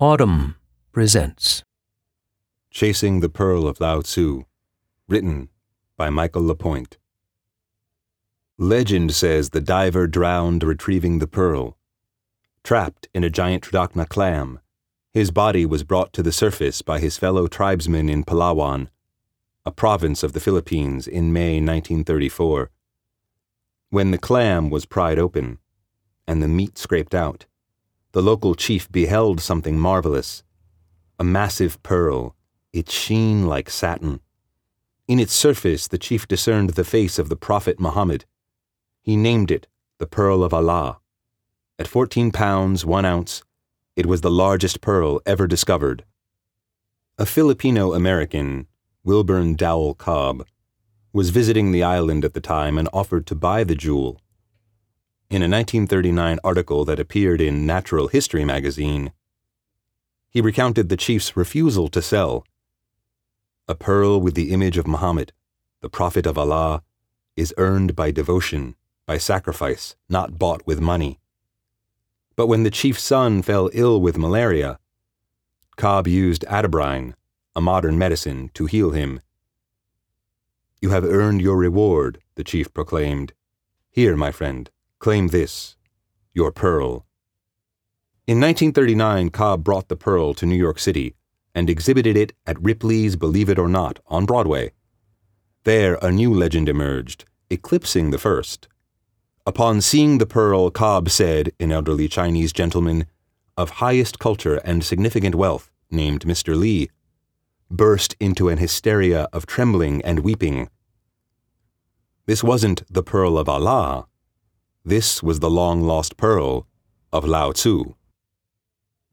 Audm presents Chasing the Pearl of Lao Tzu, written by Michael LaPointe. Legend says the diver drowned retrieving the pearl. Trapped in a giant Tridacna clam, his body was brought to the surface by his fellow tribesmen in Palawan, a province of the Philippines, in May 1934. When the clam was pried open and the meat scraped out, the local chief beheld something marvelous a massive pearl, its sheen like satin. In its surface, the chief discerned the face of the Prophet Muhammad. He named it the Pearl of Allah. At 14 pounds, 1 ounce, it was the largest pearl ever discovered. A Filipino American, Wilburn Dowell Cobb, was visiting the island at the time and offered to buy the jewel. In a 1939 article that appeared in Natural History magazine, he recounted the chief's refusal to sell. A pearl with the image of Muhammad, the Prophet of Allah, is earned by devotion, by sacrifice, not bought with money. But when the chief's son fell ill with malaria, Cobb used atabrine, a modern medicine, to heal him. You have earned your reward, the chief proclaimed. Here, my friend, claim this, your pearl. In 1939, Cobb brought the pearl to New York City and exhibited it at Ripley's Believe It or Not on Broadway. There, a new legend emerged, eclipsing the first. Upon seeing the pearl, Cobb said, an elderly Chinese gentleman of highest culture and significant wealth, named Mr. Lee, burst into an hysteria of trembling and weeping. This wasn't the pearl of Allah. This was the long lost pearl of Lao Tzu.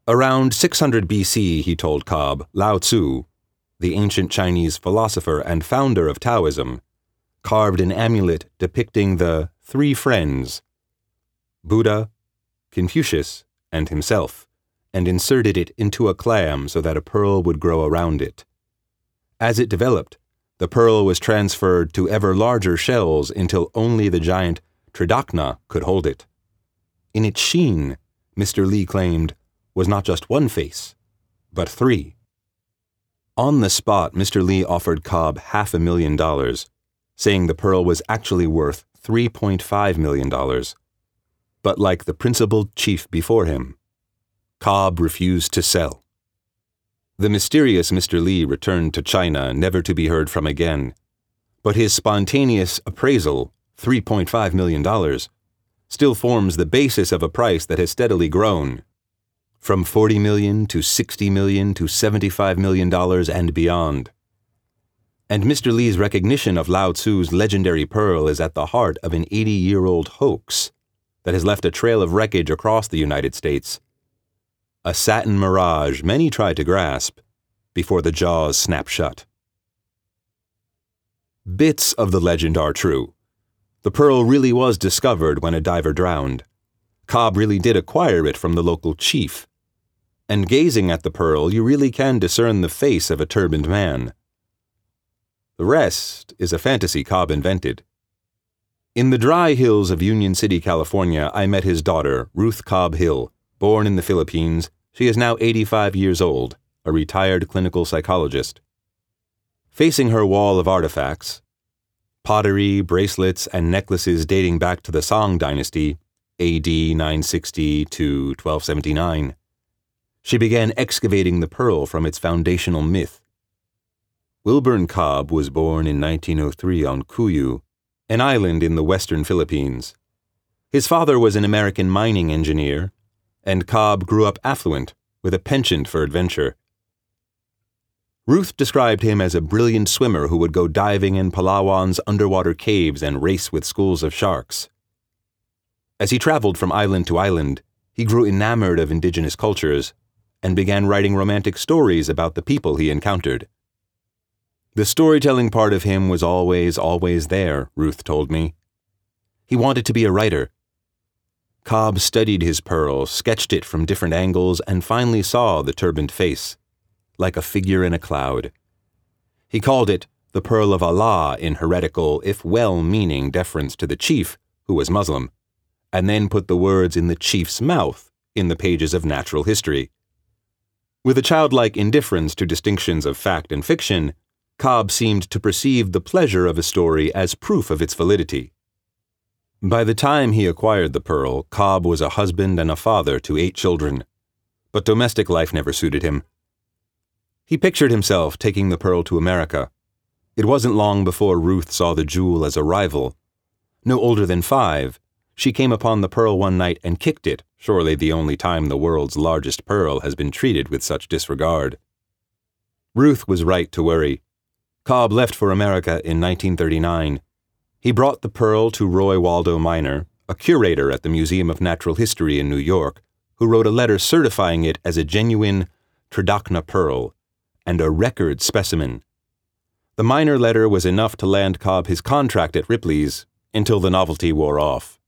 Around 600 BC, he told Cobb, Lao Tzu, the ancient Chinese philosopher and founder of Taoism, carved an amulet depicting the three friends Buddha, Confucius, and himself, and inserted it into a clam so that a pearl would grow around it. As it developed, the pearl was transferred to ever larger shells until only the giant Tridacna could hold it. In its sheen, Mr. Lee claimed, was not just one face, but three. On the spot, Mr. Lee offered Cobb half a million dollars, saying the pearl was actually worth $3.5 million. But like the principal chief before him, Cobb refused to sell. The mysterious Mr. Lee returned to China, never to be heard from again. But his spontaneous appraisal, $3.5 million, still forms the basis of a price that has steadily grown from 40 million to 60 million to 75 million dollars and beyond. And Mr. Lee's recognition of Lao Tzu's legendary pearl is at the heart of an 80 year old hoax that has left a trail of wreckage across the United States. A satin mirage many tried to grasp before the jaws snap shut. Bits of the legend are true. The pearl really was discovered when a diver drowned. Cobb really did acquire it from the local chief and gazing at the pearl, you really can discern the face of a turbaned man. The rest is a fantasy Cobb invented. In the dry hills of Union City, California, I met his daughter, Ruth Cobb Hill. Born in the Philippines, she is now 85 years old, a retired clinical psychologist. Facing her wall of artifacts, pottery, bracelets, and necklaces dating back to the Song dynasty, AD 960 to 1279, she began excavating the pearl from its foundational myth. Wilburn Cobb was born in 1903 on Cuyo, an island in the western Philippines. His father was an American mining engineer, and Cobb grew up affluent with a penchant for adventure. Ruth described him as a brilliant swimmer who would go diving in Palawan's underwater caves and race with schools of sharks. As he traveled from island to island, he grew enamored of indigenous cultures and began writing romantic stories about the people he encountered. The storytelling part of him was always, always there, Ruth told me. He wanted to be a writer. Cobb studied his pearl, sketched it from different angles, and finally saw the turbaned face, like a figure in a cloud. He called it the Pearl of Allah in heretical, if well meaning, deference to the chief, who was Muslim, and then put the words in the chief's mouth in the pages of natural history. With a childlike indifference to distinctions of fact and fiction, Cobb seemed to perceive the pleasure of a story as proof of its validity. By the time he acquired the pearl, Cobb was a husband and a father to eight children, but domestic life never suited him. He pictured himself taking the pearl to America. It wasn't long before Ruth saw the jewel as a rival. No older than five, she came upon the pearl one night and kicked it, surely the only time the world's largest pearl has been treated with such disregard. Ruth was right to worry. Cobb left for America in 1939. He brought the pearl to Roy Waldo Miner, a curator at the Museum of Natural History in New York, who wrote a letter certifying it as a genuine Tridacna pearl and a record specimen. The Miner letter was enough to land Cobb his contract at Ripley's until the novelty wore off.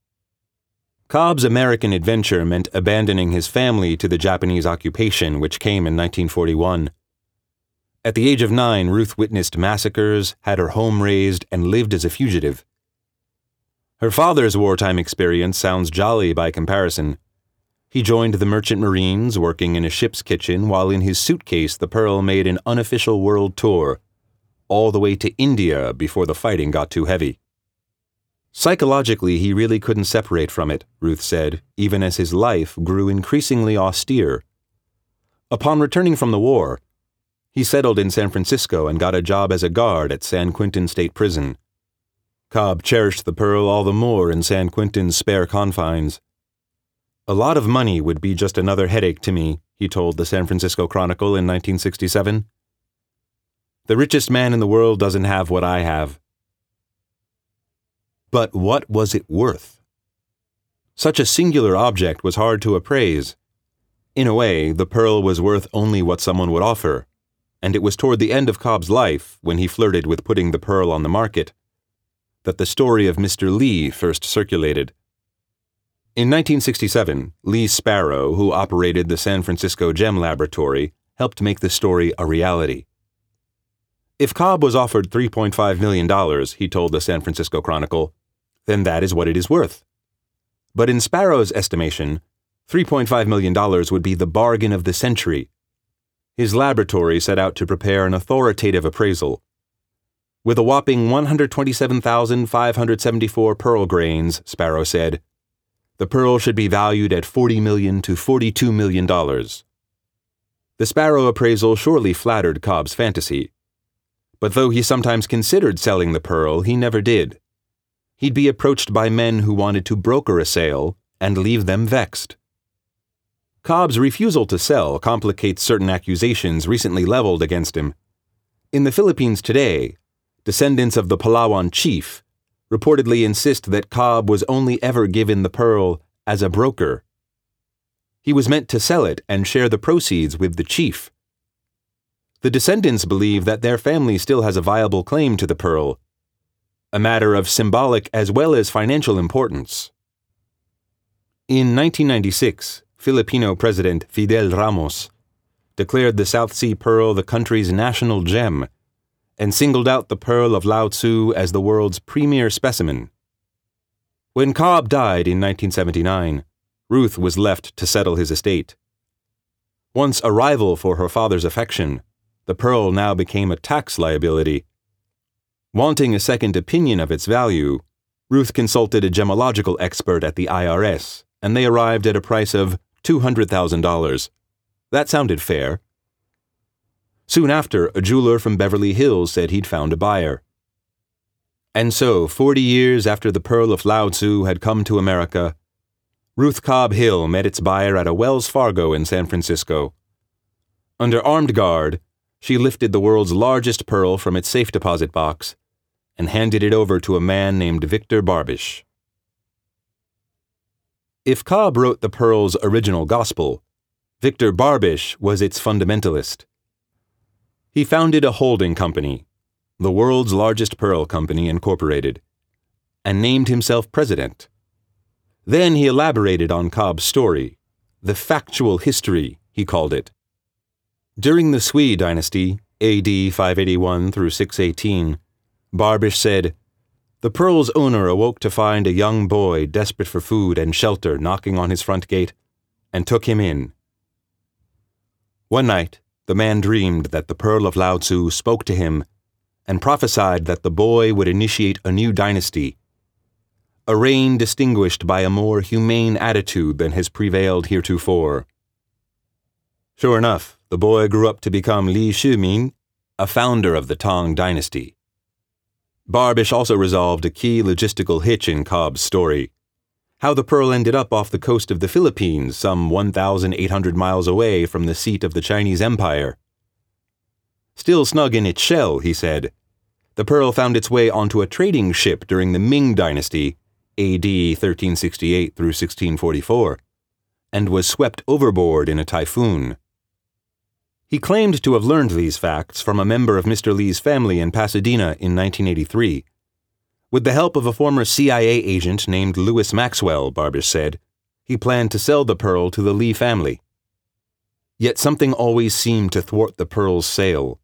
Cobb's American adventure meant abandoning his family to the Japanese occupation, which came in 1941. At the age of nine, Ruth witnessed massacres, had her home razed, and lived as a fugitive. Her father's wartime experience sounds jolly by comparison. He joined the Merchant Marines, working in a ship's kitchen, while in his suitcase the Pearl made an unofficial world tour, all the way to India before the fighting got too heavy. Psychologically, he really couldn't separate from it, Ruth said, even as his life grew increasingly austere. Upon returning from the war, he settled in San Francisco and got a job as a guard at San Quentin State Prison. Cobb cherished the pearl all the more in San Quentin's spare confines. A lot of money would be just another headache to me, he told the San Francisco Chronicle in 1967. The richest man in the world doesn't have what I have. But what was it worth? Such a singular object was hard to appraise. In a way, the pearl was worth only what someone would offer and it was toward the end of Cobb's life, when he flirted with putting the pearl on the market, that the story of Mr. Lee first circulated. In 1967, Lee Sparrow, who operated the San Francisco Gem Laboratory, helped make the story a reality. If Cobb was offered $3.5 million, he told the San Francisco Chronicle, then that is what it is worth. But in Sparrow's estimation, $3.5 million would be the bargain of the century his laboratory set out to prepare an authoritative appraisal. With a whopping 127,574 pearl grains, Sparrow said, the pearl should be valued at 40 million to 42 million dollars. The Sparrow appraisal surely flattered Cobb's fantasy. But though he sometimes considered selling the pearl, he never did. He'd be approached by men who wanted to broker a sale and leave them vexed. Cobb's refusal to sell complicates certain accusations recently leveled against him. In the Philippines today, descendants of the Palawan chief reportedly insist that Cobb was only ever given the pearl as a broker. He was meant to sell it and share the proceeds with the chief. The descendants believe that their family still has a viable claim to the pearl, a matter of symbolic as well as financial importance. In 1996, Filipino President Fidel Ramos declared the South Sea pearl the country's national gem and singled out the pearl of Lao Tzu as the world's premier specimen. When Cobb died in 1979, Ruth was left to settle his estate. Once a rival for her father's affection, the pearl now became a tax liability. Wanting a second opinion of its value, Ruth consulted a gemological expert at the IRS, and they arrived at a price of $200,000. That sounded fair. Soon after, a jeweler from Beverly Hills said he'd found a buyer. And so, 40 years after the Pearl of Lao Tzu had come to America, Ruth Cobb Hill met its buyer at a Wells Fargo in San Francisco. Under armed guard, she lifted the world's largest pearl from its safe deposit box and handed it over to a man named Victor Barbish. If Cobb wrote the Pearl's original gospel, Victor Barbish was its fundamentalist. He founded a holding company, the world's largest pearl company incorporated, and named himself president. Then he elaborated on Cobb's story, the factual history, he called it. During the Sui dynasty, AD 581 through 618, Barbish said, the Pearl's owner awoke to find a young boy desperate for food and shelter knocking on his front gate and took him in. One night, the man dreamed that the Pearl of Lao Tzu spoke to him and prophesied that the boy would initiate a new dynasty, a reign distinguished by a more humane attitude than has prevailed heretofore. Sure enough, the boy grew up to become Li Shimin, a founder of the Tang dynasty. Barbish also resolved a key logistical hitch in Cobb's story how the pearl ended up off the coast of the Philippines, some 1,800 miles away from the seat of the Chinese Empire. Still snug in its shell, he said, the pearl found its way onto a trading ship during the Ming Dynasty, AD 1368 through 1644, and was swept overboard in a typhoon. He claimed to have learned these facts from a member of Mr. Lee's family in Pasadena in 1983. With the help of a former CIA agent named Lewis Maxwell, Barbish said, he planned to sell the pearl to the Lee family. Yet something always seemed to thwart the pearl's sale.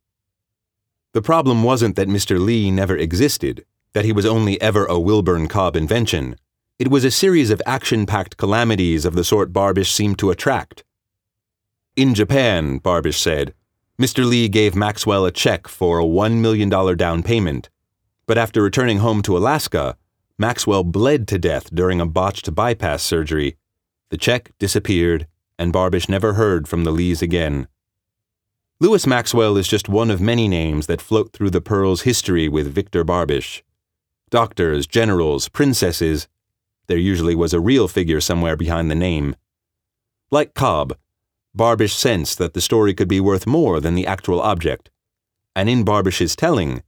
The problem wasn't that Mr. Lee never existed, that he was only ever a Wilburn Cobb invention. It was a series of action packed calamities of the sort Barbish seemed to attract. In Japan, Barbish said, Mr. Lee gave Maxwell a check for a $1 million down payment but after returning home to Alaska, Maxwell bled to death during a botched bypass surgery. The check disappeared, and Barbish never heard from the Lees again. Louis Maxwell is just one of many names that float through the Pearl's history with Victor Barbish. Doctors, generals, princesses. There usually was a real figure somewhere behind the name. Like Cobb, Barbish sensed that the story could be worth more than the actual object. And in Barbish's telling,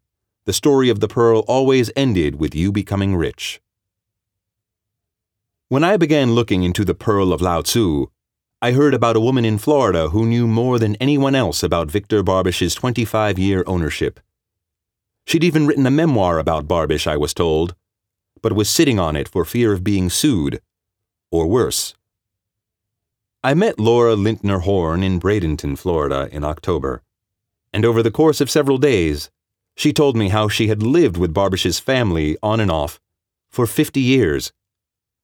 the story of the pearl always ended with you becoming rich. When I began looking into the Pearl of Lao Tzu, I heard about a woman in Florida who knew more than anyone else about Victor Barbish's 25 year ownership. She'd even written a memoir about Barbish, I was told, but was sitting on it for fear of being sued, or worse. I met Laura Lintner Horn in Bradenton, Florida, in October, and over the course of several days, she told me how she had lived with Barbish's family on and off for 50 years,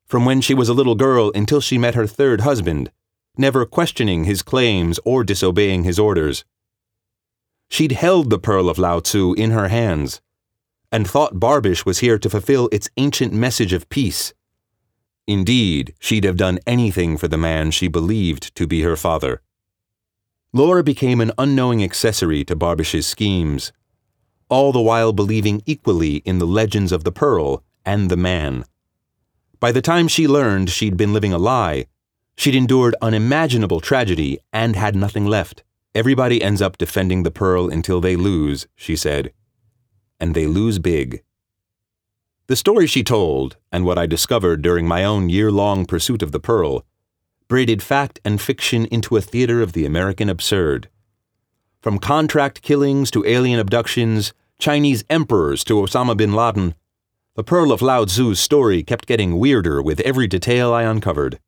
from when she was a little girl until she met her third husband, never questioning his claims or disobeying his orders. She'd held the Pearl of Lao Tzu in her hands and thought Barbish was here to fulfill its ancient message of peace. Indeed, she'd have done anything for the man she believed to be her father. Laura became an unknowing accessory to Barbish's schemes all the while believing equally in the legends of the pearl and the man. By the time she learned she'd been living a lie, she'd endured unimaginable tragedy and had nothing left. Everybody ends up defending the pearl until they lose, she said. And they lose big. The story she told, and what I discovered during my own year long pursuit of the pearl, braided fact and fiction into a theater of the American absurd. From contract killings to alien abductions, Chinese emperors to Osama bin Laden, the Pearl of Lao Tzu's story kept getting weirder with every detail I uncovered.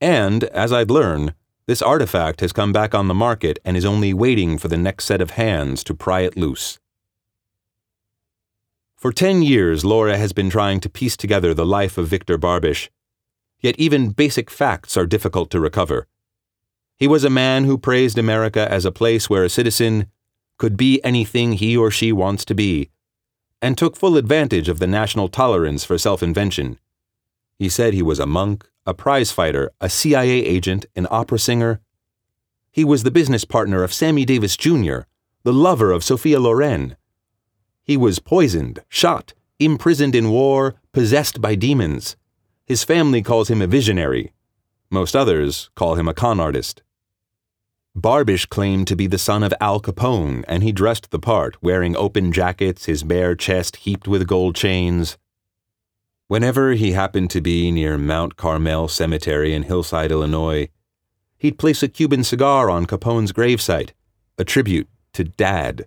And, as I'd learn, this artifact has come back on the market and is only waiting for the next set of hands to pry it loose. For ten years, Laura has been trying to piece together the life of Victor Barbish, yet even basic facts are difficult to recover. He was a man who praised America as a place where a citizen could be anything he or she wants to be, and took full advantage of the national tolerance for self invention. He said he was a monk, a prize fighter, a CIA agent, an opera singer. He was the business partner of Sammy Davis Jr., the lover of Sophia Loren. He was poisoned, shot, imprisoned in war, possessed by demons. His family calls him a visionary. Most others call him a con artist. Barbish claimed to be the son of Al Capone, and he dressed the part, wearing open jackets, his bare chest heaped with gold chains. Whenever he happened to be near Mount Carmel Cemetery in Hillside, Illinois, he'd place a Cuban cigar on Capone's gravesite, a tribute to Dad.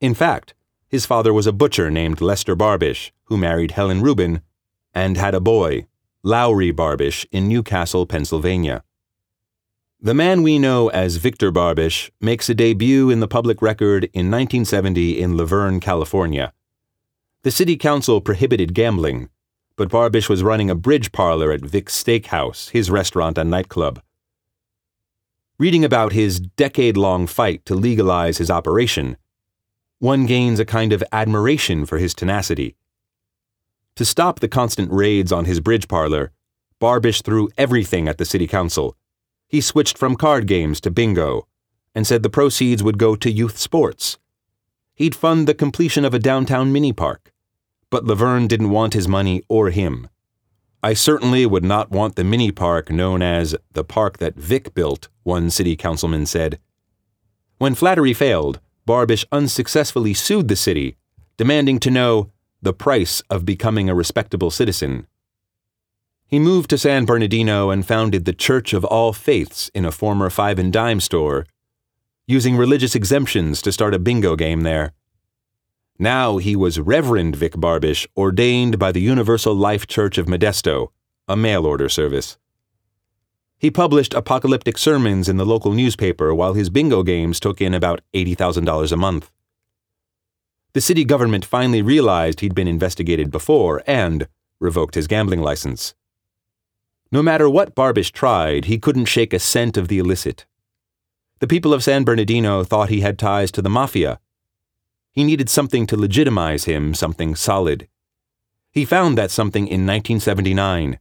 In fact, his father was a butcher named Lester Barbish, who married Helen Rubin and had a boy, Lowry Barbish, in New Castle, Pennsylvania. The man we know as Victor Barbish makes a debut in the public record in 1970 in La Verne, California. The city council prohibited gambling, but Barbish was running a bridge parlor at Vic's Steakhouse, his restaurant and nightclub. Reading about his decade long fight to legalize his operation, one gains a kind of admiration for his tenacity. To stop the constant raids on his bridge parlor, Barbish threw everything at the city council. He switched from card games to bingo and said the proceeds would go to youth sports. He'd fund the completion of a downtown mini park. But La Verne didn't want his money or him. I certainly would not want the mini park known as the park that Vic built, one city councilman said. When flattery failed, Barbish unsuccessfully sued the city, demanding to know the price of becoming a respectable citizen. He moved to San Bernardino and founded the Church of All Faiths in a former five and dime store, using religious exemptions to start a bingo game there. Now he was Reverend Vic Barbish, ordained by the Universal Life Church of Modesto, a mail order service. He published apocalyptic sermons in the local newspaper while his bingo games took in about $80,000 a month. The city government finally realized he'd been investigated before and revoked his gambling license. No matter what Barbish tried, he couldn't shake a scent of the illicit. The people of San Bernardino thought he had ties to the mafia. He needed something to legitimize him, something solid. He found that something in 1979,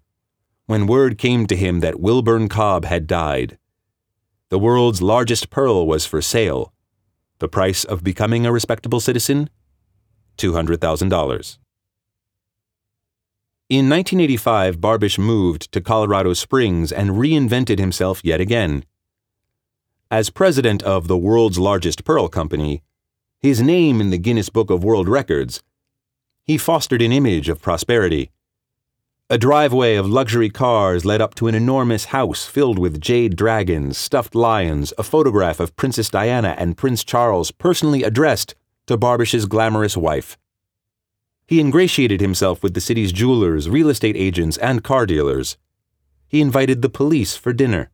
when word came to him that Wilburn Cobb had died. The world's largest pearl was for sale. The price of becoming a respectable citizen? $200,000. In 1985, Barbish moved to Colorado Springs and reinvented himself yet again. As president of the world's largest pearl company, his name in the Guinness Book of World Records, he fostered an image of prosperity. A driveway of luxury cars led up to an enormous house filled with jade dragons, stuffed lions, a photograph of Princess Diana and Prince Charles personally addressed to Barbish's glamorous wife. He ingratiated himself with the city's jewelers, real estate agents, and car dealers. He invited the police for dinner.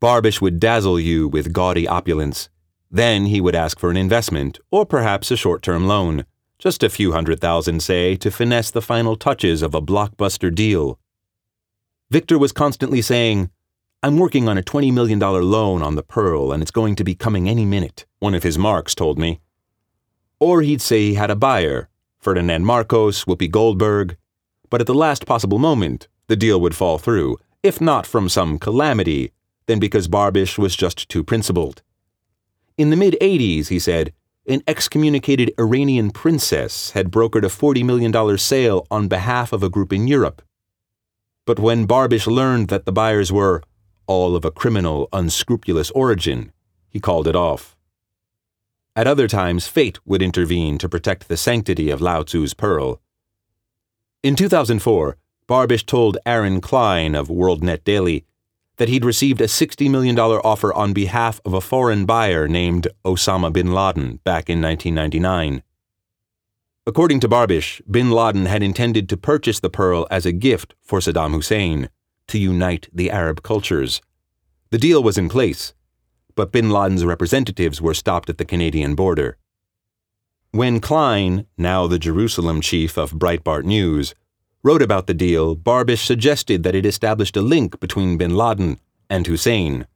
Barbish would dazzle you with gaudy opulence. Then he would ask for an investment, or perhaps a short term loan, just a few hundred thousand, say, to finesse the final touches of a blockbuster deal. Victor was constantly saying, I'm working on a $20 million loan on the Pearl, and it's going to be coming any minute, one of his marks told me. Or he'd say he had a buyer, Ferdinand Marcos, Whoopi Goldberg. But at the last possible moment, the deal would fall through, if not from some calamity, then because Barbish was just too principled. In the mid 80s, he said, an excommunicated Iranian princess had brokered a $40 million sale on behalf of a group in Europe. But when Barbish learned that the buyers were all of a criminal, unscrupulous origin, he called it off. At other times, fate would intervene to protect the sanctity of Lao Tzu's pearl. In 2004, Barbish told Aaron Klein of WorldNet Daily that he'd received a $60 million offer on behalf of a foreign buyer named Osama bin Laden back in 1999. According to Barbish, bin Laden had intended to purchase the pearl as a gift for Saddam Hussein to unite the Arab cultures. The deal was in place, but bin Laden's representatives were stopped at the Canadian border. When Klein, now the Jerusalem chief of Breitbart News, wrote about the deal, Barbish suggested that it established a link between bin Laden and Hussein,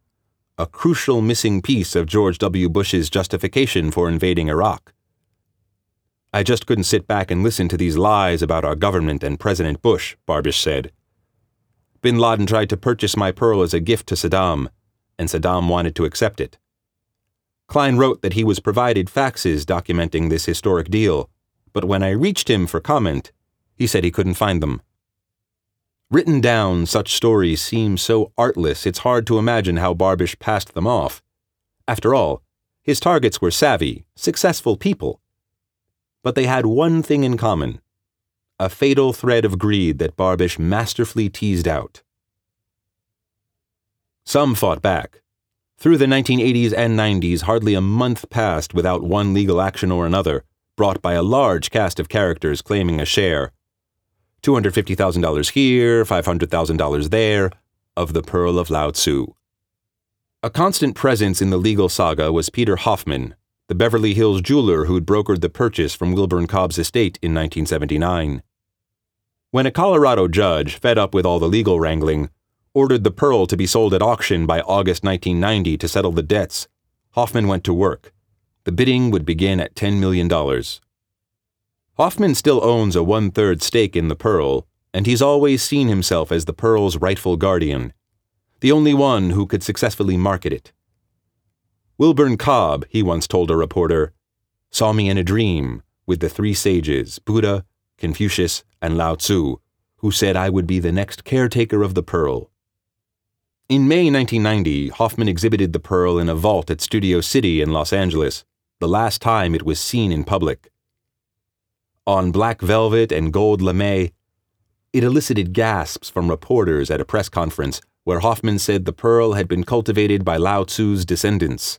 a crucial missing piece of George W. Bush's justification for invading Iraq. I just couldn't sit back and listen to these lies about our government and President Bush, Barbish said. Bin Laden tried to purchase my pearl as a gift to Saddam, and Saddam wanted to accept it. Klein wrote that he was provided faxes documenting this historic deal, but when I reached him for comment, he said he couldn't find them. Written down, such stories seem so artless it's hard to imagine how Barbish passed them off. After all, his targets were savvy, successful people. But they had one thing in common a fatal thread of greed that Barbish masterfully teased out. Some fought back. Through the 1980s and 90s, hardly a month passed without one legal action or another, brought by a large cast of characters claiming a share. $250,000 here, $500,000 there, of the Pearl of Lao Tzu. A constant presence in the legal saga was Peter Hoffman, the Beverly Hills jeweler who'd brokered the purchase from Wilburn Cobb's estate in 1979. When a Colorado judge, fed up with all the legal wrangling, ordered the pearl to be sold at auction by August 1990 to settle the debts, Hoffman went to work. The bidding would begin at $10 million. Hoffman still owns a one third stake in the Pearl, and he's always seen himself as the Pearl's rightful guardian, the only one who could successfully market it. Wilburn Cobb, he once told a reporter, saw me in a dream with the three sages, Buddha, Confucius, and Lao Tzu, who said I would be the next caretaker of the Pearl. In May 1990, Hoffman exhibited the Pearl in a vault at Studio City in Los Angeles, the last time it was seen in public. On black velvet and gold lame, it elicited gasps from reporters at a press conference where Hoffman said the pearl had been cultivated by Lao Tzu's descendants.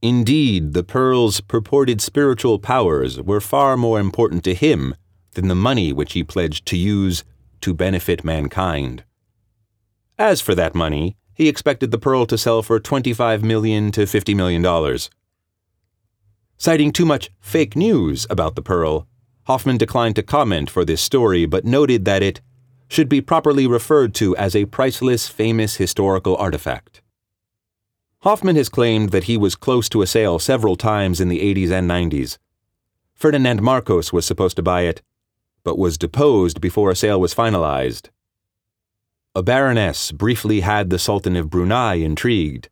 Indeed, the pearl's purported spiritual powers were far more important to him than the money which he pledged to use to benefit mankind. As for that money, he expected the pearl to sell for 25 million to $50 million. Citing too much fake news about the pearl, Hoffman declined to comment for this story but noted that it should be properly referred to as a priceless, famous historical artifact. Hoffman has claimed that he was close to a sale several times in the 80s and 90s. Ferdinand Marcos was supposed to buy it, but was deposed before a sale was finalized. A baroness briefly had the Sultan of Brunei intrigued,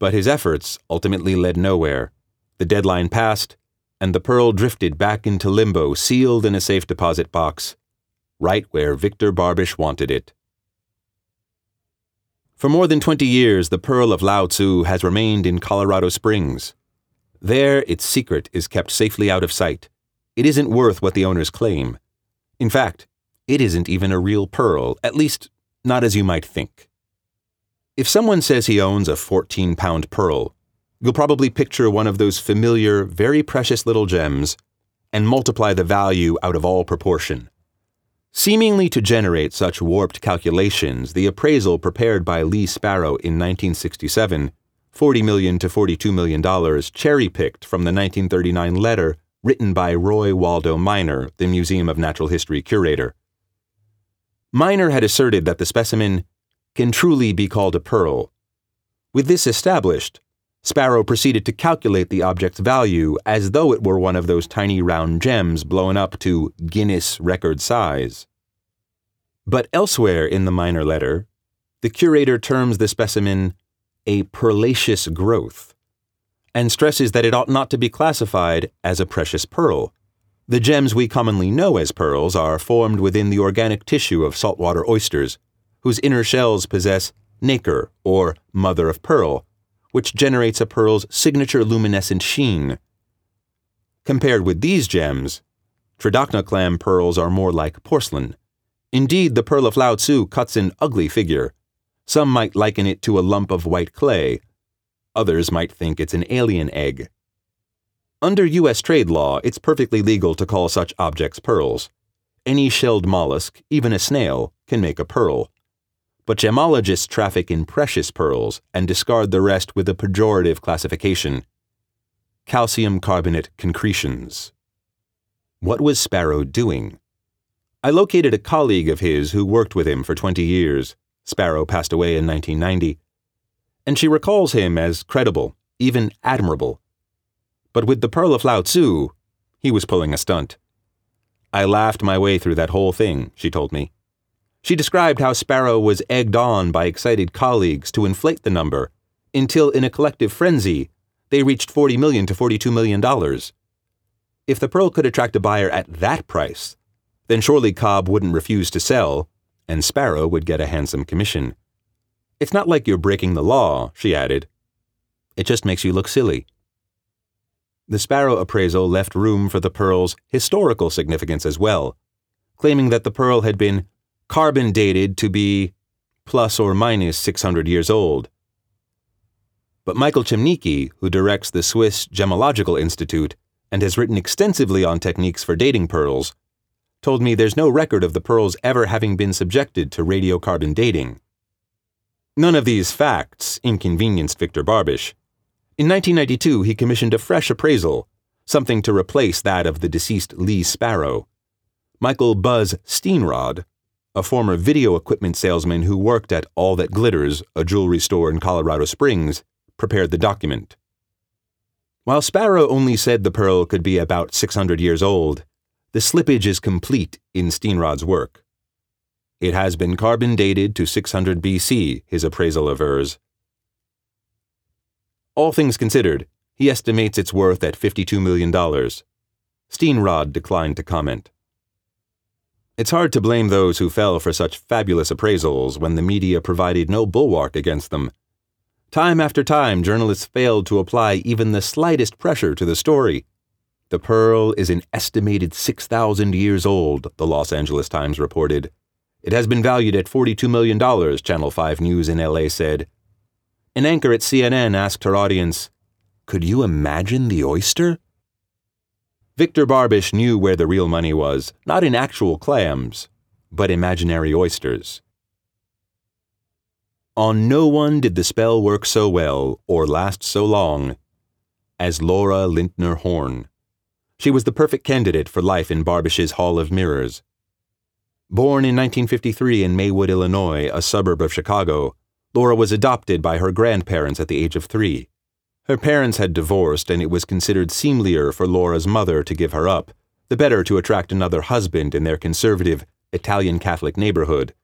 but his efforts ultimately led nowhere. The deadline passed, and the pearl drifted back into limbo, sealed in a safe deposit box, right where Victor Barbish wanted it. For more than 20 years, the Pearl of Lao Tzu has remained in Colorado Springs. There, its secret is kept safely out of sight. It isn't worth what the owners claim. In fact, it isn't even a real pearl, at least not as you might think. If someone says he owns a 14 pound pearl, you'll probably picture one of those familiar, very precious little gems and multiply the value out of all proportion. Seemingly to generate such warped calculations, the appraisal prepared by Lee Sparrow in 1967, $40 million to $42 million, cherry picked from the 1939 letter written by Roy Waldo Miner, the Museum of Natural History curator. Miner had asserted that the specimen can truly be called a pearl. With this established, Sparrow proceeded to calculate the object's value as though it were one of those tiny round gems blown up to Guinness record size. But elsewhere in the Miner letter, the curator terms the specimen a perlaceous growth and stresses that it ought not to be classified as a precious pearl. The gems we commonly know as pearls are formed within the organic tissue of saltwater oysters, whose inner shells possess nacre, or mother of pearl, which generates a pearl's signature luminescent sheen. Compared with these gems, Tridacna clam pearls are more like porcelain. Indeed, the pearl of Lao Tzu cuts an ugly figure. Some might liken it to a lump of white clay. Others might think it's an alien egg. Under U.S. trade law, it's perfectly legal to call such objects pearls. Any shelled mollusk, even a snail, can make a pearl. But gemologists traffic in precious pearls and discard the rest with a pejorative classification calcium carbonate concretions. What was Sparrow doing? I located a colleague of his who worked with him for 20 years. Sparrow passed away in 1990. And she recalls him as credible, even admirable but with the Pearl of Lao Tzu, he was pulling a stunt. I laughed my way through that whole thing, she told me. She described how Sparrow was egged on by excited colleagues to inflate the number until, in a collective frenzy, they reached 40 million to $42 million. If the pearl could attract a buyer at that price, then surely Cobb wouldn't refuse to sell, and Sparrow would get a handsome commission. It's not like you're breaking the law, she added. It just makes you look silly. The Sparrow appraisal left room for the pearl's historical significance as well, claiming that the pearl had been carbon dated to be plus or minus 600 years old. But Michael Krzemnicki, who directs the Swiss Gemological Institute and has written extensively on techniques for dating pearls, told me there's no record of the pearls ever having been subjected to radiocarbon dating. None of these facts inconvenienced Victor Barbish. In 1992, he commissioned a fresh appraisal, something to replace that of the deceased Lee Sparrow. Michael Buzz Steenrod, a former video equipment salesman who worked at All That Glitters, a jewelry store in Colorado Springs, prepared the document. While Sparrow only said the pearl could be about 600 years old, the slippage is complete in Steenrod's work. It has been carbon dated to 600 BC, his appraisal avers. All things considered, he estimates its worth at $52 million. Steenrod declined to comment. It's hard to blame those who fell for such fabulous appraisals when the media provided no bulwark against them. Time after time, journalists failed to apply even the slightest pressure to the story. The pearl is an estimated 6,000 years old, the Los Angeles Times reported. It has been valued at $42 million, Channel 5 News in LA said. An anchor at CNN asked her audience, Could you imagine the oyster? Victor Barbish knew where the real money was, not in actual clams, but imaginary oysters. On no one did the spell work so well or last so long as Laura Lintner Horn. She was the perfect candidate for life in Barbish's Hall of Mirrors. Born in 1953 in Maywood, Illinois, a suburb of Chicago, Laura was adopted by her grandparents at the age of three. Her parents had divorced, and it was considered seemlier for Laura's mother to give her up, the better to attract another husband in their conservative Italian Catholic neighborhood.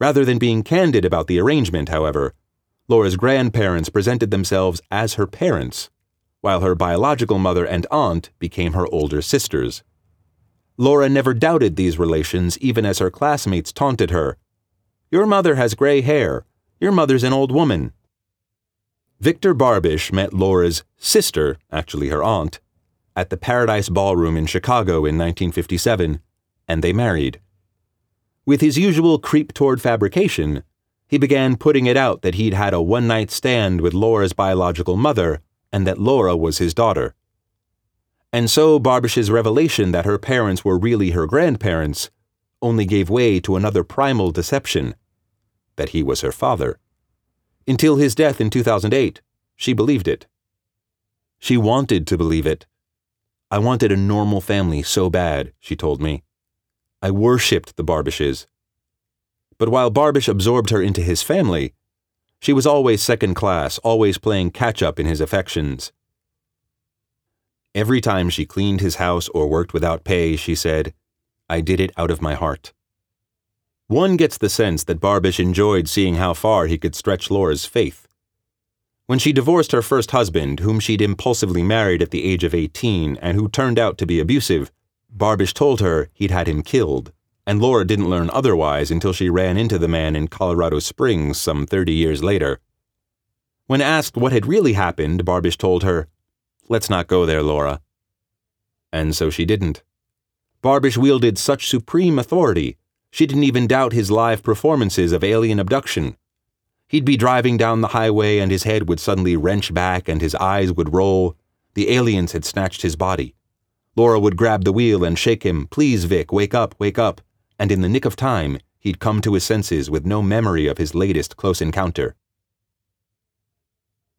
Rather than being candid about the arrangement, however, Laura's grandparents presented themselves as her parents, while her biological mother and aunt became her older sisters. Laura never doubted these relations, even as her classmates taunted her. Your mother has gray hair. Your mother's an old woman. Victor Barbish met Laura's sister, actually her aunt, at the Paradise Ballroom in Chicago in 1957, and they married. With his usual creep toward fabrication, he began putting it out that he'd had a one night stand with Laura's biological mother and that Laura was his daughter. And so Barbish's revelation that her parents were really her grandparents only gave way to another primal deception that he was her father. Until his death in 2008, she believed it. She wanted to believe it. I wanted a normal family so bad, she told me. I worshipped the Barbishes. But while Barbish absorbed her into his family, she was always second class, always playing catch up in his affections. Every time she cleaned his house or worked without pay, she said, I did it out of my heart. One gets the sense that Barbish enjoyed seeing how far he could stretch Laura's faith. When she divorced her first husband, whom she'd impulsively married at the age of 18 and who turned out to be abusive, Barbish told her he'd had him killed, and Laura didn't learn otherwise until she ran into the man in Colorado Springs some 30 years later. When asked what had really happened, Barbish told her, Let's not go there, Laura. And so she didn't. Barbish wielded such supreme authority, she didn't even doubt his live performances of alien abduction. He'd be driving down the highway and his head would suddenly wrench back and his eyes would roll. The aliens had snatched his body. Laura would grab the wheel and shake him, Please, Vic, wake up, wake up. And in the nick of time, he'd come to his senses with no memory of his latest close encounter.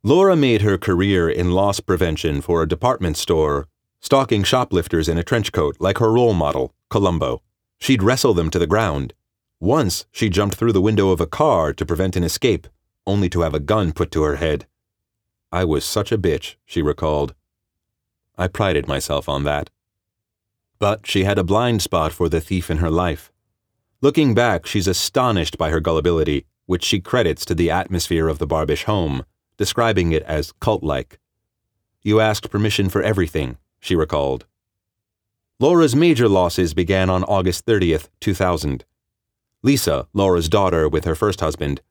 Laura made her career in loss prevention for a department store, stalking shoplifters in a trench coat like her role model, Columbo. She'd wrestle them to the ground. Once, she jumped through the window of a car to prevent an escape, only to have a gun put to her head. I was such a bitch, she recalled. I prided myself on that. But she had a blind spot for the thief in her life. Looking back, she's astonished by her gullibility, which she credits to the atmosphere of the Barbish home describing it as cult like. You asked permission for everything, she recalled. Laura's major losses began on August 30th, 2000. Lisa, Laura's daughter with her first husband,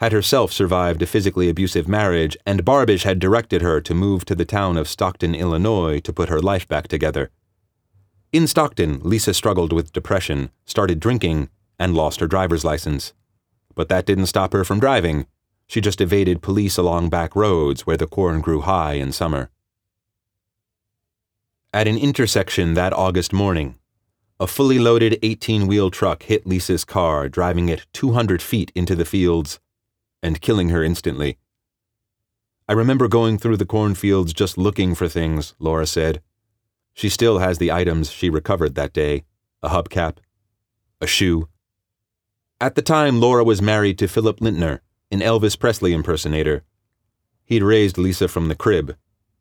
had herself survived a physically abusive marriage, and Barbish had directed her to move to the town of Stockton, Illinois to put her life back together. In Stockton, Lisa struggled with depression, started drinking, and lost her driver's license. But that didn't stop her from driving. She just evaded police along back roads where the corn grew high in summer. At an intersection that August morning, a fully loaded 18 wheel truck hit Lisa's car, driving it 200 feet into the fields and killing her instantly. I remember going through the cornfields just looking for things, Laura said. She still has the items she recovered that day a hubcap, a shoe. At the time, Laura was married to Philip Lintner, an Elvis Presley impersonator. He'd raised Lisa from the crib,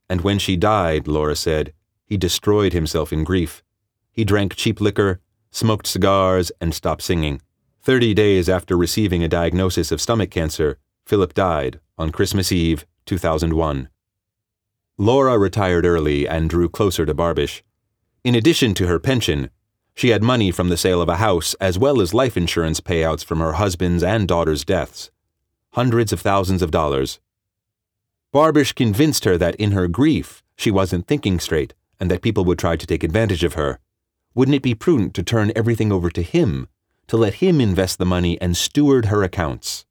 and when she died, Laura said, he destroyed himself in grief. He drank cheap liquor, smoked cigars, and stopped singing. Thirty days after receiving a diagnosis of stomach cancer, Philip died on Christmas Eve, 2001. Laura retired early and drew closer to Barbish. In addition to her pension, she had money from the sale of a house as well as life insurance payouts from her husband's and daughter's deaths. Hundreds of thousands of dollars. Barbish convinced her that in her grief, she wasn't thinking straight and that people would try to take advantage of her. Wouldn't it be prudent to turn everything over to him, to let him invest the money and steward her accounts?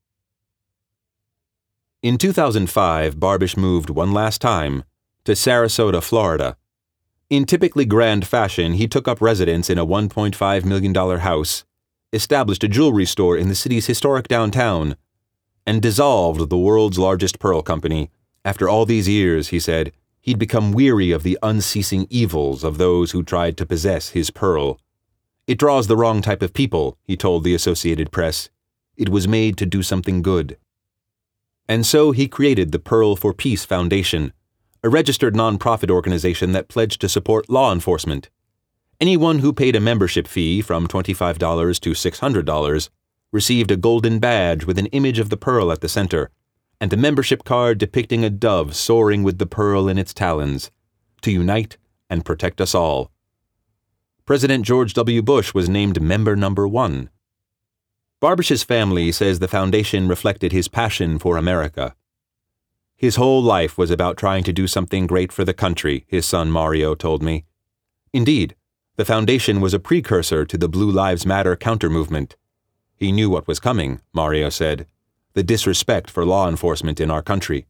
In 2005, Barbish moved one last time to Sarasota, Florida. In typically grand fashion, he took up residence in a $1.5 million house, established a jewelry store in the city's historic downtown, and dissolved the world's largest pearl company. After all these years, he said, he'd become weary of the unceasing evils of those who tried to possess his pearl. It draws the wrong type of people, he told the Associated Press. It was made to do something good. And so he created the Pearl for Peace Foundation, a registered nonprofit organization that pledged to support law enforcement. Anyone who paid a membership fee from $25 to $600 received a golden badge with an image of the pearl at the center, and a membership card depicting a dove soaring with the pearl in its talons, to unite and protect us all. President George W. Bush was named member number one. Barbish's family says the foundation reflected his passion for America. His whole life was about trying to do something great for the country, his son Mario told me. Indeed, the foundation was a precursor to the Blue Lives Matter counter-movement. He knew what was coming, Mario said the disrespect for law enforcement in our country.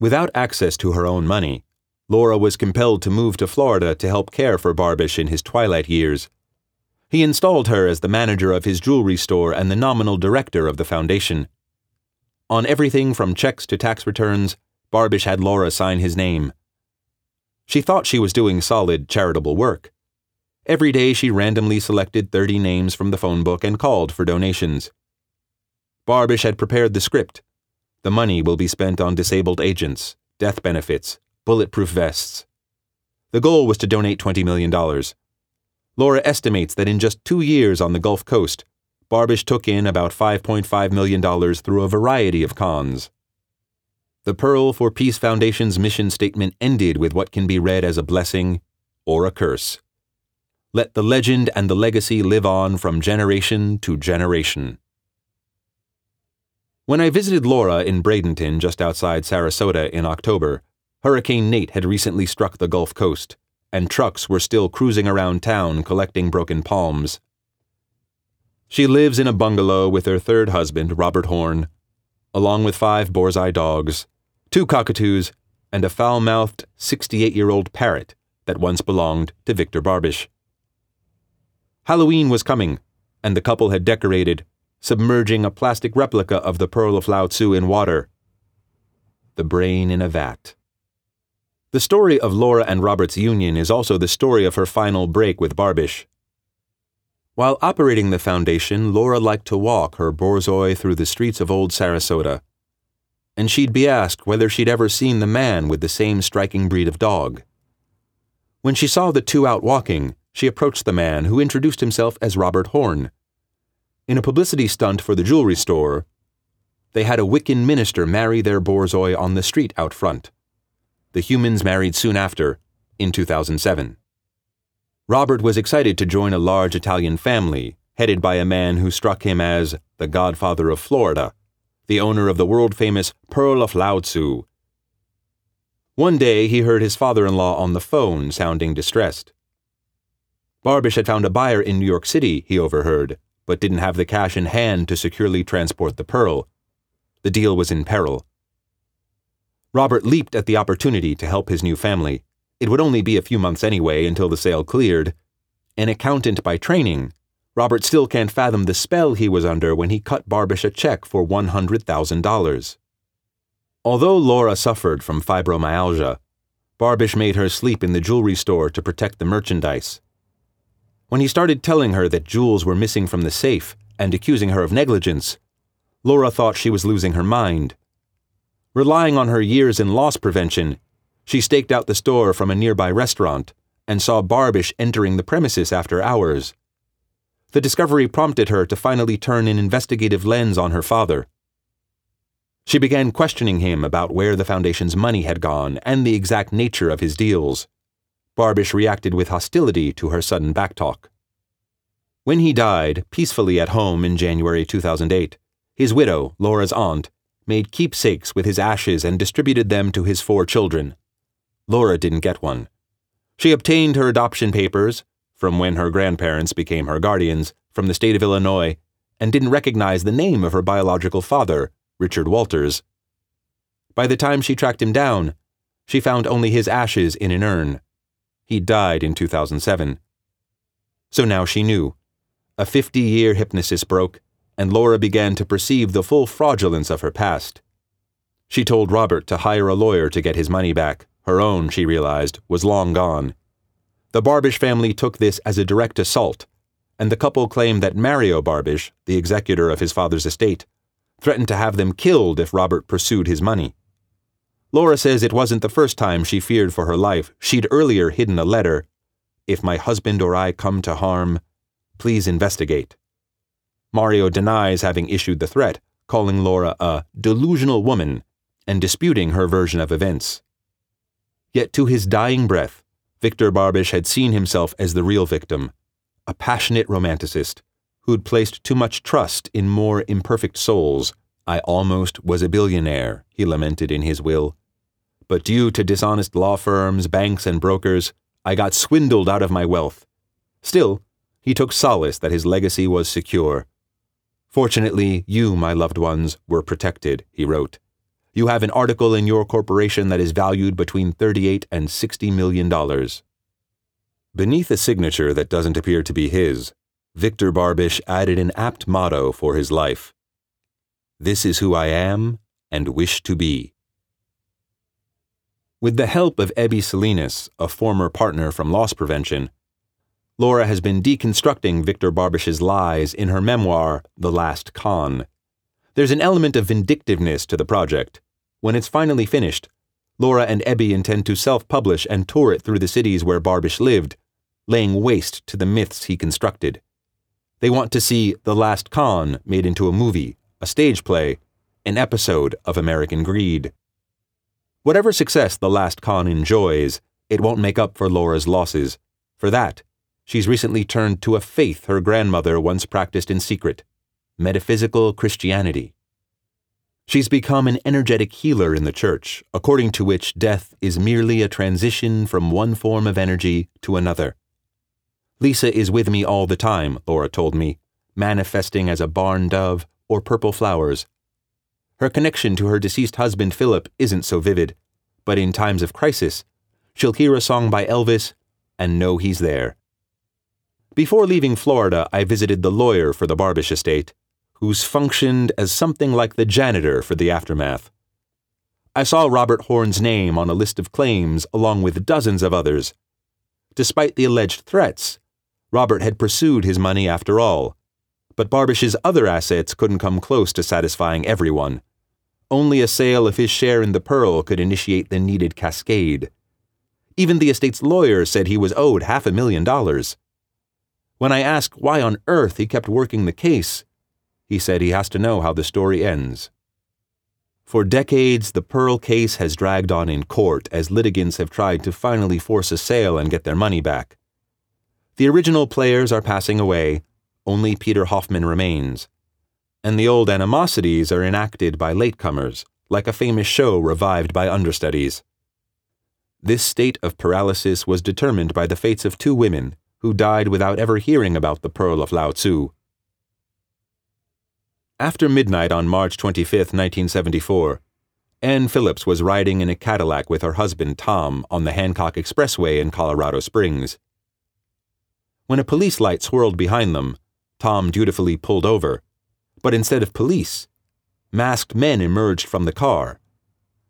Without access to her own money, Laura was compelled to move to Florida to help care for Barbish in his twilight years he installed her as the manager of his jewelry store and the nominal director of the foundation. On everything from checks to tax returns, Barbish had Laura sign his name. She thought she was doing solid, charitable work. Every day she randomly selected 30 names from the phone book and called for donations. Barbish had prepared the script. The money will be spent on disabled agents, death benefits, bulletproof vests. The goal was to donate $20 million. Laura estimates that in just two years on the Gulf Coast, Barbish took in about $5.5 million through a variety of cons. The Pearl for Peace Foundation's mission statement ended with what can be read as a blessing or a curse. Let the legend and the legacy live on from generation to generation. When I visited Laura in Bradenton, just outside Sarasota, in October, Hurricane Nate had recently struck the Gulf Coast and trucks were still cruising around town collecting broken palms. She lives in a bungalow with her third husband, Robert Horn, along with five Borzoi dogs, two cockatoos, and a foul mouthed 68 year old parrot that once belonged to Victor Barbish. Halloween was coming, and the couple had decorated, submerging a plastic replica of the Pearl of Lao Tzu in water. The brain in a vat. The story of Laura and Robert's union is also the story of her final break with Barbish. While operating the foundation, Laura liked to walk her Borzoi through the streets of old Sarasota. And she'd be asked whether she'd ever seen the man with the same striking breed of dog. When she saw the two out walking, she approached the man, who introduced himself as Robert Horn. In a publicity stunt for the jewelry store, they had a Wiccan minister marry their Borzoi on the street out front. The humans married soon after, in 2007. Robert was excited to join a large Italian family, headed by a man who struck him as the godfather of Florida, the owner of the world famous Pearl of Lao Tzu. One day he heard his father in law on the phone sounding distressed. Barbish had found a buyer in New York City, he overheard, but didn't have the cash in hand to securely transport the pearl. The deal was in peril. Robert leaped at the opportunity to help his new family. It would only be a few months anyway until the sale cleared. An accountant by training, Robert still can't fathom the spell he was under when he cut Barbish a check for $100,000. Although Laura suffered from fibromyalgia, Barbish made her sleep in the jewelry store to protect the merchandise. When he started telling her that jewels were missing from the safe and accusing her of negligence, Laura thought she was losing her mind. Relying on her years in loss prevention, she staked out the store from a nearby restaurant and saw Barbish entering the premises after hours. The discovery prompted her to finally turn an investigative lens on her father. She began questioning him about where the Foundation's money had gone and the exact nature of his deals. Barbish reacted with hostility to her sudden backtalk. When he died, peacefully at home in January 2008, his widow, Laura's aunt, made keepsakes with his ashes and distributed them to his four children. Laura didn't get one. She obtained her adoption papers, from when her grandparents became her guardians, from the state of Illinois, and didn't recognize the name of her biological father, Richard Walters. By the time she tracked him down, she found only his ashes in an urn. He died in 2007. So now she knew. A 50 year hypnosis broke, and Laura began to perceive the full fraudulence of her past. She told Robert to hire a lawyer to get his money back. Her own, she realized, was long gone. The Barbish family took this as a direct assault, and the couple claimed that Mario Barbish, the executor of his father's estate, threatened to have them killed if Robert pursued his money. Laura says it wasn't the first time she feared for her life. She'd earlier hidden a letter If my husband or I come to harm, please investigate. Mario denies having issued the threat, calling Laura a delusional woman and disputing her version of events. Yet to his dying breath, Victor Barbish had seen himself as the real victim, a passionate romanticist who'd placed too much trust in more imperfect souls. I almost was a billionaire, he lamented in his will but due to dishonest law firms, banks, and brokers, I got swindled out of my wealth. Still, he took solace that his legacy was secure. Fortunately, you, my loved ones, were protected, he wrote. You have an article in your corporation that is valued between 38 and 60 million dollars. Beneath a signature that doesn't appear to be his, Victor Barbish added an apt motto for his life This is who I am and wish to be. With the help of Ebby Salinas, a former partner from loss prevention, Laura has been deconstructing Victor Barbish's lies in her memoir, The Last Con. There's an element of vindictiveness to the project. When it's finally finished, Laura and Ebby intend to self publish and tour it through the cities where Barbish lived, laying waste to the myths he constructed. They want to see The Last Con made into a movie, a stage play, an episode of American Greed. Whatever success the last con enjoys, it won't make up for Laura's losses. For that, she's recently turned to a faith her grandmother once practiced in secret metaphysical Christianity. She's become an energetic healer in the church, according to which death is merely a transition from one form of energy to another. Lisa is with me all the time, Laura told me, manifesting as a barn dove or purple flowers. Her connection to her deceased husband Philip isn't so vivid, but in times of crisis, she'll hear a song by Elvis and know he's there. Before leaving Florida, I visited the lawyer for the Barbish estate, who's functioned as something like the janitor for the aftermath. I saw Robert Horn's name on a list of claims along with dozens of others. Despite the alleged threats, Robert had pursued his money after all but Barbish's other assets couldn't come close to satisfying everyone. Only a sale of his share in the Pearl could initiate the needed cascade. Even the estate's lawyer said he was owed half a million dollars. When I asked why on earth he kept working the case, he said he has to know how the story ends. For decades, the Pearl case has dragged on in court as litigants have tried to finally force a sale and get their money back. The original players are passing away, only Peter Hoffman remains. And the old animosities are enacted by latecomers, like a famous show revived by understudies. This state of paralysis was determined by the fates of two women who died without ever hearing about the Pearl of Lao Tzu. After midnight on March 25, 1974, Anne Phillips was riding in a Cadillac with her husband Tom on the Hancock Expressway in Colorado Springs. When a police light swirled behind them, Tom dutifully pulled over. But instead of police, masked men emerged from the car.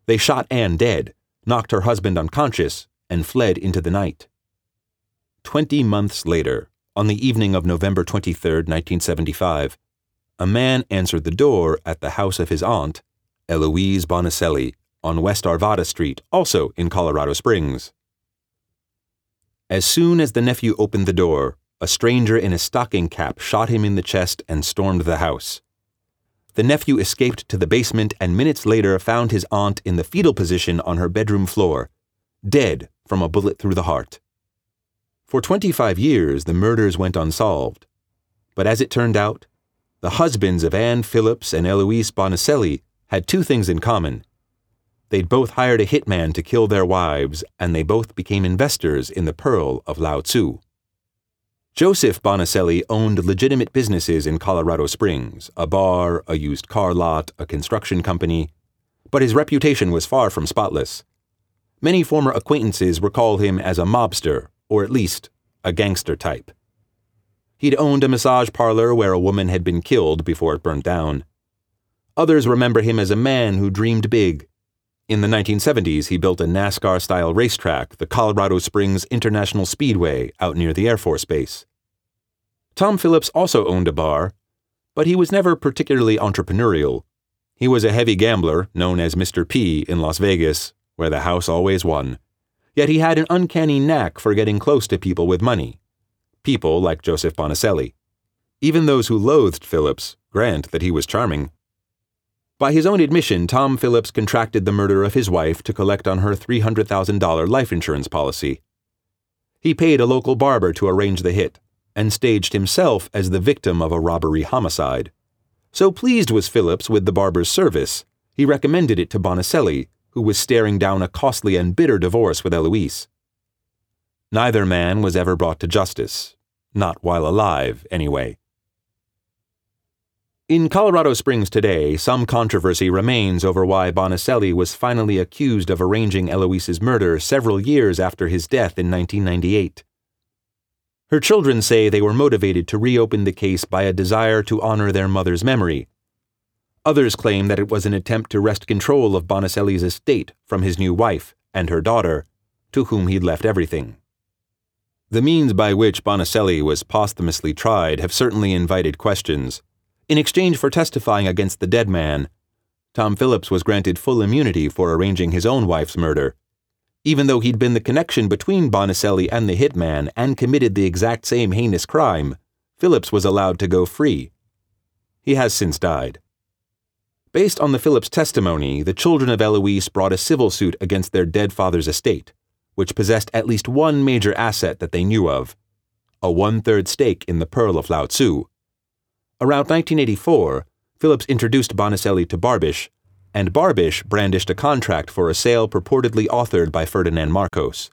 They shot Anne dead, knocked her husband unconscious, and fled into the night. Twenty months later, on the evening of November 23, 1975, a man answered the door at the house of his aunt, Eloise Bonicelli, on West Arvada Street, also in Colorado Springs. As soon as the nephew opened the door, a stranger in a stocking cap shot him in the chest and stormed the house. The nephew escaped to the basement and minutes later found his aunt in the fetal position on her bedroom floor, dead from a bullet through the heart. For 25 years, the murders went unsolved. But as it turned out, the husbands of Anne Phillips and Eloise Bonicelli had two things in common. They'd both hired a hitman to kill their wives, and they both became investors in the Pearl of Lao Tzu. Joseph Bonicelli owned legitimate businesses in Colorado Springs a bar, a used car lot, a construction company. But his reputation was far from spotless. Many former acquaintances recall him as a mobster, or at least a gangster type. He'd owned a massage parlor where a woman had been killed before it burned down. Others remember him as a man who dreamed big. In the 1970s, he built a NASCAR style racetrack, the Colorado Springs International Speedway, out near the Air Force Base. Tom Phillips also owned a bar, but he was never particularly entrepreneurial. He was a heavy gambler, known as Mr. P in Las Vegas, where the house always won. Yet he had an uncanny knack for getting close to people with money. People like Joseph Bonicelli. Even those who loathed Phillips grant that he was charming. By his own admission, Tom Phillips contracted the murder of his wife to collect on her $300,000 life insurance policy. He paid a local barber to arrange the hit and staged himself as the victim of a robbery homicide. So pleased was Phillips with the barber's service, he recommended it to Bonicelli, who was staring down a costly and bitter divorce with Eloise. Neither man was ever brought to justice, not while alive, anyway. In Colorado Springs today, some controversy remains over why Bonicelli was finally accused of arranging Eloise's murder several years after his death in 1998. Her children say they were motivated to reopen the case by a desire to honor their mother's memory. Others claim that it was an attempt to wrest control of Bonicelli's estate from his new wife and her daughter, to whom he'd left everything. The means by which Bonicelli was posthumously tried have certainly invited questions. In exchange for testifying against the dead man, Tom Phillips was granted full immunity for arranging his own wife's murder. Even though he'd been the connection between Bonicelli and the hitman and committed the exact same heinous crime, Phillips was allowed to go free. He has since died. Based on the Phillips testimony, the children of Eloise brought a civil suit against their dead father's estate, which possessed at least one major asset that they knew of a one third stake in the Pearl of Lao Tzu Around 1984, Phillips introduced Bonicelli to Barbish, and Barbish brandished a contract for a sale purportedly authored by Ferdinand Marcos.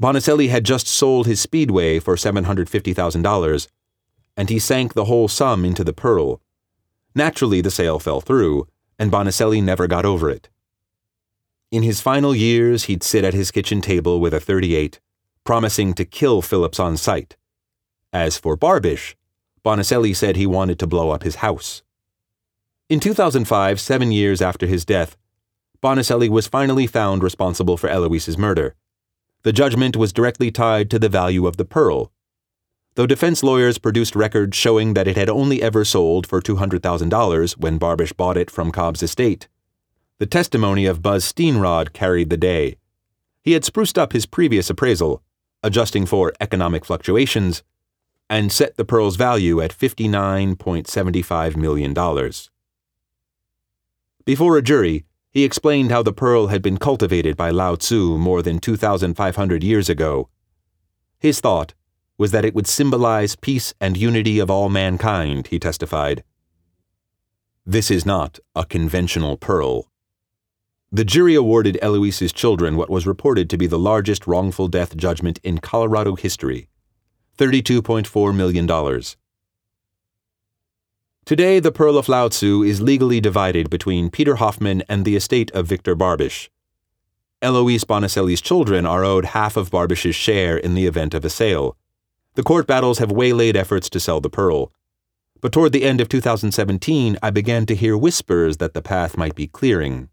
Bonicelli had just sold his Speedway for $750,000, and he sank the whole sum into the Pearl. Naturally, the sale fell through, and Bonicelli never got over it. In his final years, he'd sit at his kitchen table with a 38, promising to kill Phillips on sight. As for Barbish, Bonicelli said he wanted to blow up his house. In 2005, seven years after his death, Bonicelli was finally found responsible for Eloise's murder. The judgment was directly tied to the value of the pearl. Though defense lawyers produced records showing that it had only ever sold for $200,000 when Barbish bought it from Cobb's estate, the testimony of Buzz Steenrod carried the day. He had spruced up his previous appraisal, adjusting for economic fluctuations and set the pearl's value at $59.75 million. Before a jury, he explained how the pearl had been cultivated by Lao Tzu more than 2,500 years ago. His thought was that it would symbolize peace and unity of all mankind, he testified. This is not a conventional pearl. The jury awarded Eloise's children what was reported to be the largest wrongful death judgment in Colorado history. $32.4 million. Today, the Pearl of Lao Tzu is legally divided between Peter Hoffman and the estate of Victor Barbish. Eloise Bonicelli's children are owed half of Barbish's share in the event of a sale. The court battles have waylaid efforts to sell the pearl. But toward the end of 2017, I began to hear whispers that the path might be clearing.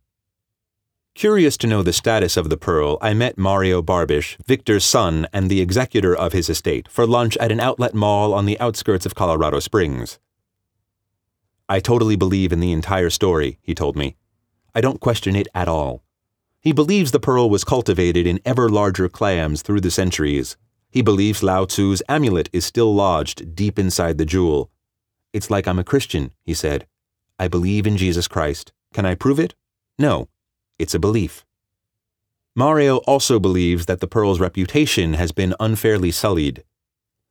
Curious to know the status of the pearl, I met Mario Barbish, Victor's son and the executor of his estate, for lunch at an outlet mall on the outskirts of Colorado Springs. I totally believe in the entire story, he told me. I don't question it at all. He believes the pearl was cultivated in ever larger clams through the centuries. He believes Lao Tzu's amulet is still lodged deep inside the jewel. It's like I'm a Christian, he said. I believe in Jesus Christ. Can I prove it? No. It's a belief. Mario also believes that the Pearl's reputation has been unfairly sullied.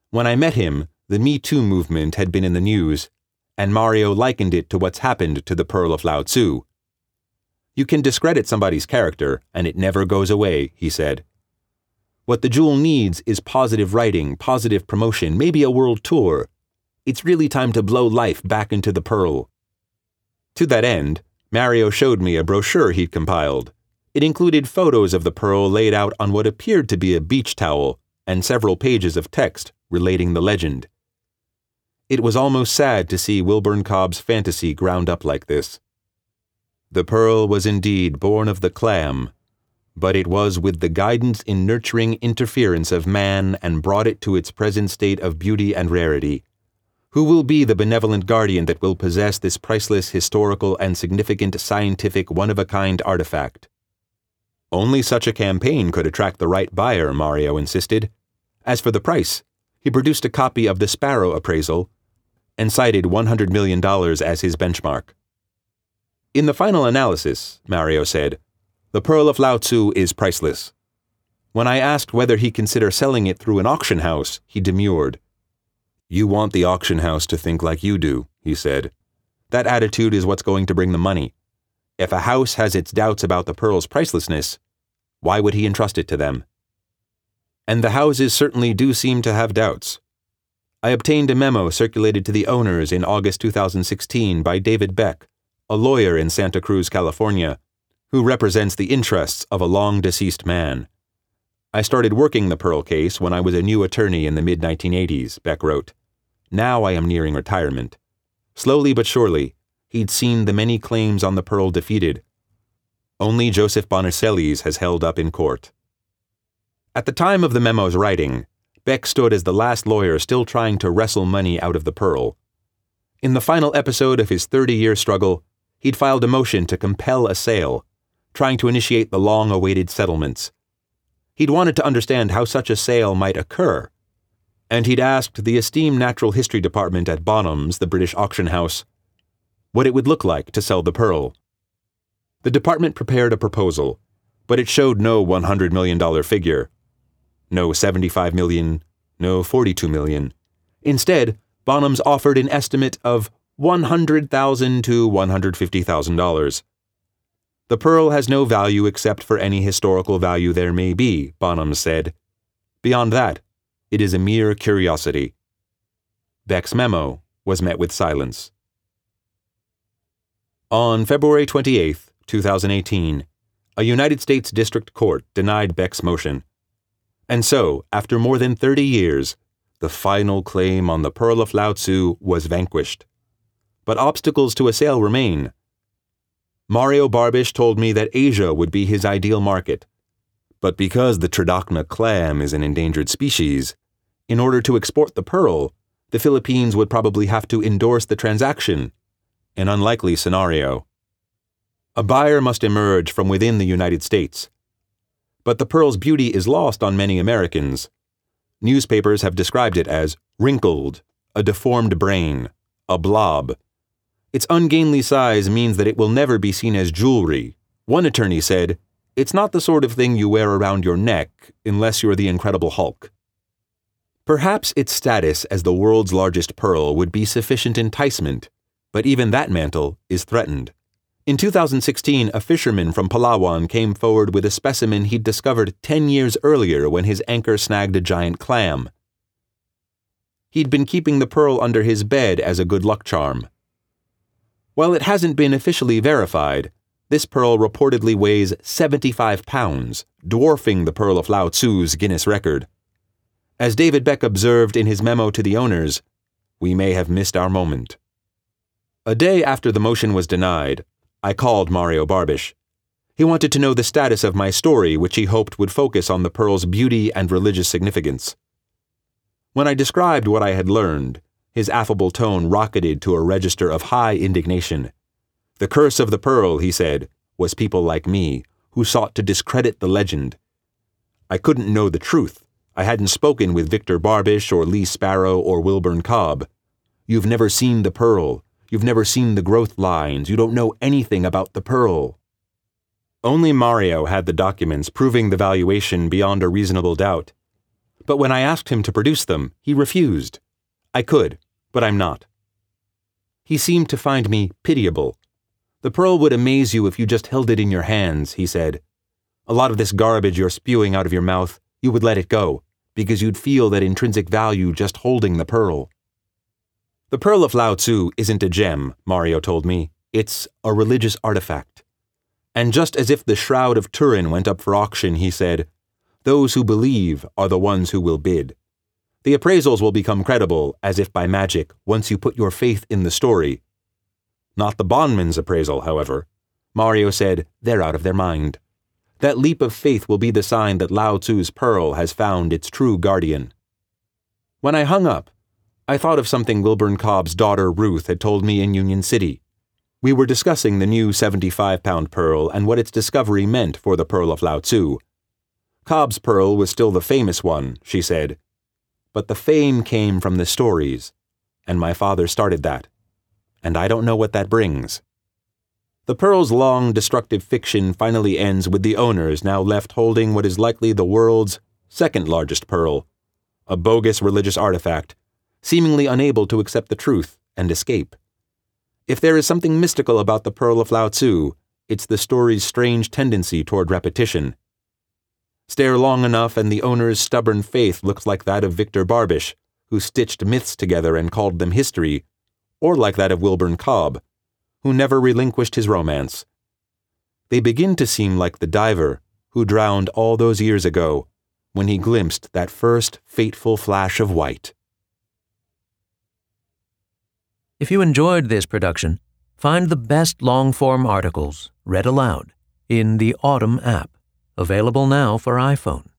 When I met him, the Me Too movement had been in the news, and Mario likened it to what's happened to the Pearl of Lao Tzu. You can discredit somebody's character, and it never goes away, he said. What the jewel needs is positive writing, positive promotion, maybe a world tour. It's really time to blow life back into the Pearl. To that end, Mario showed me a brochure he'd compiled. It included photos of the pearl laid out on what appeared to be a beach towel and several pages of text relating the legend. It was almost sad to see Wilburn Cobb's fantasy ground up like this. The pearl was indeed born of the clam, but it was with the guidance in nurturing interference of man and brought it to its present state of beauty and rarity. Who will be the benevolent guardian that will possess this priceless historical and significant scientific one of a kind artifact? Only such a campaign could attract the right buyer, Mario insisted. As for the price, he produced a copy of the Sparrow appraisal and cited $100 million as his benchmark. In the final analysis, Mario said, the Pearl of Lao Tzu is priceless. When I asked whether he considered selling it through an auction house, he demurred. You want the auction house to think like you do, he said. That attitude is what's going to bring the money. If a house has its doubts about the pearl's pricelessness, why would he entrust it to them? And the houses certainly do seem to have doubts. I obtained a memo circulated to the owners in August 2016 by David Beck, a lawyer in Santa Cruz, California, who represents the interests of a long deceased man. I started working the Pearl case when I was a new attorney in the mid 1980s, Beck wrote. Now I am nearing retirement. Slowly but surely, he'd seen the many claims on the Pearl defeated. Only Joseph Bonicelli's has held up in court. At the time of the memo's writing, Beck stood as the last lawyer still trying to wrestle money out of the Pearl. In the final episode of his 30 year struggle, he'd filed a motion to compel a sale, trying to initiate the long awaited settlements. He'd wanted to understand how such a sale might occur and he'd asked the esteemed Natural History Department at Bonhams, the British auction house, what it would look like to sell the pearl. The department prepared a proposal, but it showed no $100 million figure, no 75 million, no 42 million. Instead, Bonhams offered an estimate of 100,000 to $150,000. The pearl has no value except for any historical value there may be, Bonhams said. Beyond that, it is a mere curiosity. Beck's memo was met with silence. On February 28, 2018, a United States District Court denied Beck's motion. And so, after more than 30 years, the final claim on the Pearl of Lao Tzu was vanquished. But obstacles to a sale remain. Mario Barbish told me that Asia would be his ideal market. But because the Tridacna clam is an endangered species, in order to export the pearl, the Philippines would probably have to endorse the transaction, an unlikely scenario. A buyer must emerge from within the United States. But the pearl's beauty is lost on many Americans. Newspapers have described it as wrinkled, a deformed brain, a blob. Its ungainly size means that it will never be seen as jewelry. One attorney said, It's not the sort of thing you wear around your neck unless you're the Incredible Hulk. Perhaps its status as the world's largest pearl would be sufficient enticement, but even that mantle is threatened. In 2016, a fisherman from Palawan came forward with a specimen he'd discovered 10 years earlier when his anchor snagged a giant clam. He'd been keeping the pearl under his bed as a good luck charm. While it hasn't been officially verified, this pearl reportedly weighs 75 pounds, dwarfing the Pearl of Lao Tzu's Guinness record. As David Beck observed in his memo to the owners, we may have missed our moment. A day after the motion was denied, I called Mario Barbish. He wanted to know the status of my story, which he hoped would focus on the pearl's beauty and religious significance. When I described what I had learned, his affable tone rocketed to a register of high indignation. The curse of the pearl, he said, was people like me, who sought to discredit the legend. I couldn't know the truth. I hadn't spoken with Victor Barbish or Lee Sparrow or Wilburn Cobb. You've never seen the pearl. You've never seen the growth lines. You don't know anything about the pearl. Only Mario had the documents proving the valuation beyond a reasonable doubt. But when I asked him to produce them, he refused. I could, but I'm not. He seemed to find me pitiable. The pearl would amaze you if you just held it in your hands, he said. A lot of this garbage you're spewing out of your mouth, you would let it go, because you'd feel that intrinsic value just holding the pearl. The Pearl of Lao Tzu isn't a gem, Mario told me. It's a religious artifact. And just as if the Shroud of Turin went up for auction, he said, Those who believe are the ones who will bid. The appraisals will become credible, as if by magic, once you put your faith in the story. Not the Bonhams appraisal, however. Mario said, They're out of their mind. That leap of faith will be the sign that Lao Tzu's pearl has found its true guardian. When I hung up, I thought of something Wilburn Cobb's daughter Ruth had told me in Union City. We were discussing the new 75 pound pearl and what its discovery meant for the Pearl of Lao Tzu. Cobb's pearl was still the famous one, she said. But the fame came from the stories, and my father started that. And I don't know what that brings. The Pearl's long, destructive fiction finally ends with the owners now left holding what is likely the world's second largest pearl, a bogus religious artifact, seemingly unable to accept the truth and escape. If there is something mystical about the Pearl of Lao Tzu, it's the story's strange tendency toward repetition. Stare long enough, and the owner's stubborn faith looks like that of Victor Barbish, who stitched myths together and called them history, or like that of Wilburn Cobb, who never relinquished his romance. They begin to seem like the diver who drowned all those years ago when he glimpsed that first fateful flash of white. If you enjoyed this production, find the best long form articles read aloud in the Audm app, available now for iPhone.